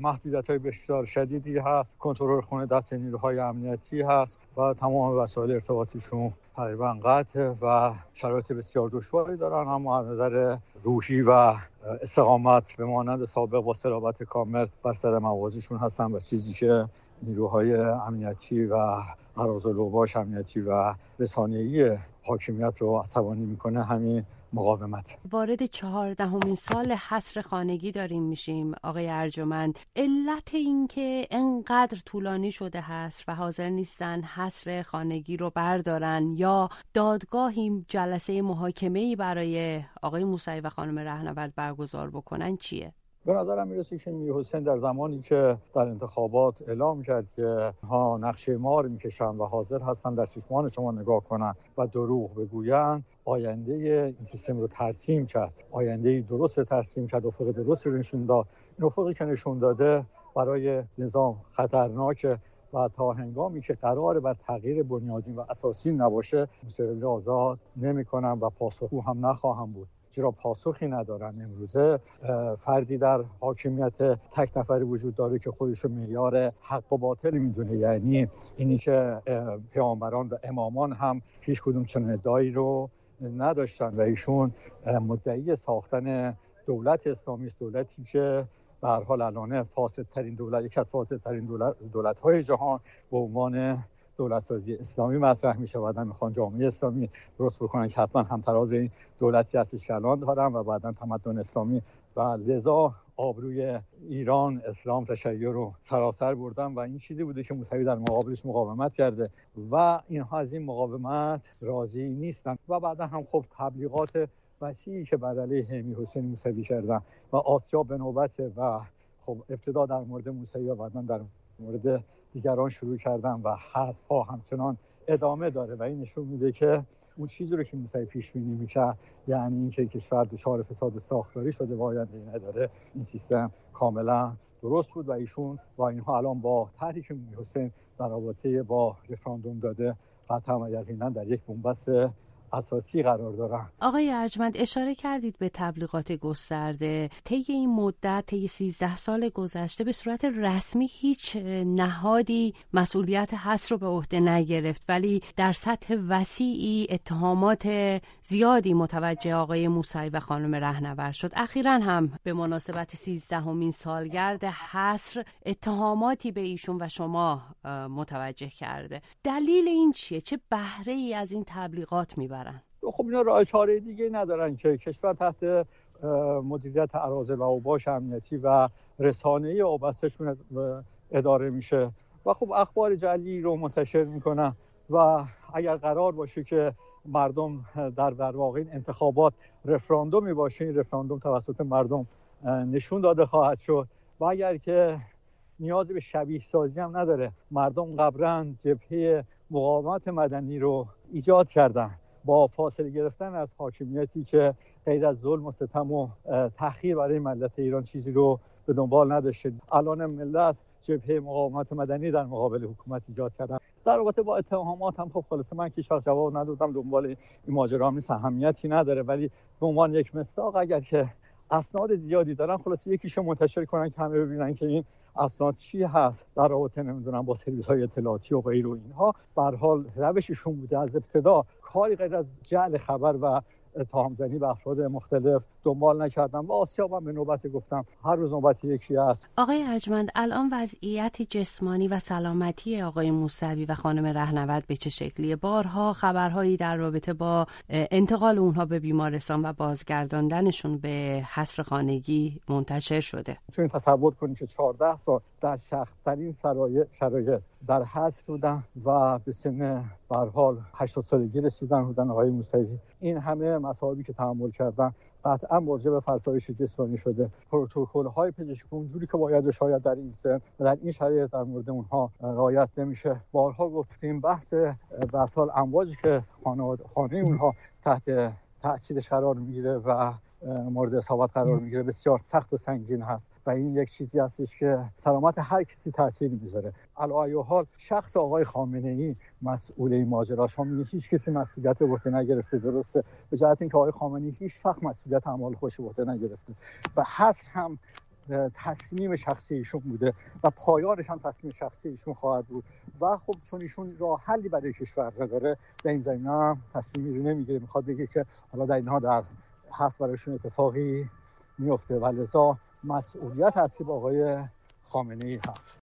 محدودیت های بسیار شدیدی هست کنترل خونه دست نیروهای امنیتی هست و تمام وسایل ارتباطیشون تقریبا قطع و شرایط بسیار دشواری دارن. اما از نظر روحی و استقامت به مانند سابق با سرابت کامل بر سر موازیشون هستن و چیزی که نیروهای امنیتی و عراض و امنیتی و رسانه‌ای حاکمیت رو عصبانی می‌کنه همین مقاومت. وارد چهاردهمین سال حصر خانگی داریم میشیم آقای ارجمند. علت اینکه انقدر طولانی شده حصر و حاضر نیستن حصر خانگی رو بردارن یا دادگاهی جلسه محاکمه برای آقای موسوی و خانم رهنورد برگزار بکنن چیه؟ به نظرم می‌رسه که می حسین در زمانی که در انتخابات اعلام کرد که ها نقشه مار می‌کشن و حاضر هستن در چشمان شما نگاه کنن و دروغ بگوین آینده این سیستم رو ترسیم کرد. آینده درست ترسیم کرد افق درست رو نشون داد. افقی که نشون داده برای نظام خطرناکه و تا هنگامی که قرار بر تغییر بنیادین و اساسی نباشه مستقل آزاد نمی‌کنم و پاسخگو هم نخواهم بود. چرا پاسخی ندارن امروزه فردی در حاکمیت تک نفری وجود داره که خودش رو معیار حق و باطل می‌دونه. یعنی اینی که پیامبران و امامان هم هیچ کدوم چنین ادعایی رو نداشتن و ایشون مدعی ساختن دولت اسلامی است. دولتی که به حال الان فاسدترین دولت یک از فاسدترین دولت, دولت جهان به عنوان دولت سازی اسلامی مطرح میشه. بعدا می‌خوان جامعه اسلامی درست بکنن که حتما همتراز این دولتی هستش که الان دارن و بعدا تمدن اسلامی و لذا آبروی ایران اسلام تشیع رو سراسر بردن و این چیزی بوده که موسوی در مقابلش مقاومت کرده و اینها از این مقاومت راضی نیستن و بعدا هم خب تبلیغات وسیعی که بر علیه همی حسین موسوی کردن و آسیاب به نوبت و خب ابتدا در مورد موسوی و بعدا در مورد دیگران شروع کردن و حذف ها همچنان ادامه داره و این نشون میده که اون چیزی رو که موسوی پیش بینی می‌کرد یعنی اینکه کشور دچار فساد ساختاری شده و آینده نداره. این سیستم کاملا درست بود و ایشون و اینها الان با تحریک حسین در رابطه با رفراندوم داده قطعا یقینا در یک بنبست اساسی قرار دارن. آقای ارجمند اشاره کردید به تبلیغات گسترده. طی این مدت طی 13 سال گذشته به صورت رسمی هیچ نهادی مسئولیت حس رو به عهده نگرفت. ولی در سطح وسیعی اتهامات زیادی متوجه آقای موسوی و خانم رهنور شد. اخیرا هم به مناسبت 13 همین سالگرد حصر اتهاماتی به ایشون و شما متوجه کرده. دلیل این چیه؟ چه بهره ای از این تبلیغات می‌برد؟ خب اینا راه چاره دیگه ندارن که کشور تحت مدیریت عراضه و امنیتی و رسانه وابستهشون اداره میشه. و خب اخبار جلی رو منتشر می‌کنن و اگر قرار باشه که مردم در در واقع این انتخابات رفراندومی باشه این رفراندوم توسط مردم نشون داده خواهد شد. و اگر که نیازی به شبیه سازی هم نداره مردم قبلا جبهه مقاومت مدنی رو ایجاد کردن. با فاصله گرفتن از حاکمیتی که غیر از ظلم و ستم و تحقیر برای ملت ایران چیزی رو به دنبال نداشته الان ملت جبهه مقاومت مدنی در مقابل حکومت ایجاد کردن. در رابطه با اتهامات هم خب خلاصه من که جواب ندادم. دنبال این ماجرا نیست اهمیتی نداره. ولی به عنوان یک مستاق اگر که اسناد زیادی دارن خلاصه یکیشو منتشر کنن که همه ببینن که این اسناد چی هست؟ در رابطه نمی‌دونم با سرویس های اطلاعاتی و غیر و اینها. بر حال روششون بوده. از ابتدا کاری غیر از جعل خبر و اتهام زنی به افراد مختلف دنبال نکردم و آسیاب هم به نوبت گفتم. هر روز نوبت یکی است. آقای ارجمند الان وضعیت جسمانی و سلامتی آقای موسوی و خانم رهنورد به چه شکلیه؟ بارها خبرهایی در رابطه با انتقال اونها به بیمارستان و بازگرداندنشون به حصر خانگی منتشر شده. می‌تونید تصور کنید که 14 سال در شخصترین شرایط در حصر بودن و به سن حال 80 سالگی رسیدن بودن آقای موسوی. این همه مصائبی که تحمل کردن قطعا موجب به فرسایش جسمانی شده. پروتکل های پزشکی اونجوری که باید شاید در این سن و در این شرایط در مورد اونها رعایت نمیشه. بارها گفتیم بحث بسال امواجی که خانه, اونها تحت تاثیرش قرار می‌گیره و مورد حسابات قرار می‌گیره. بسیار سخت و سنگین هست و این یک چیزی هستش که سلامت هر کسی تاثیر می‌ذاره. الایو حال شخص آقای خامنه ای مسئول این ماجرا شما هیچ کسی مسئولیت به عهده نگرفته درسته؟ به جهت اینکه آقای خامنه ای هیچ فقط مسئولیت اعمال خوش عهده نگرفته و هست هم تصمیم شخصی ایشون بوده و پایانش هم تصمیم شخصی ایشون خواهد بود. و خب چون ایشون راه حلی برای کشور نداره در این زمینه هم تصمیمی رو نمی‌گیره. می‌خواد بگه که حالا در اینها در هست برایشون اتفاقی میفته. و لذا مسئولیت هستی با آقای خامنه ای هست.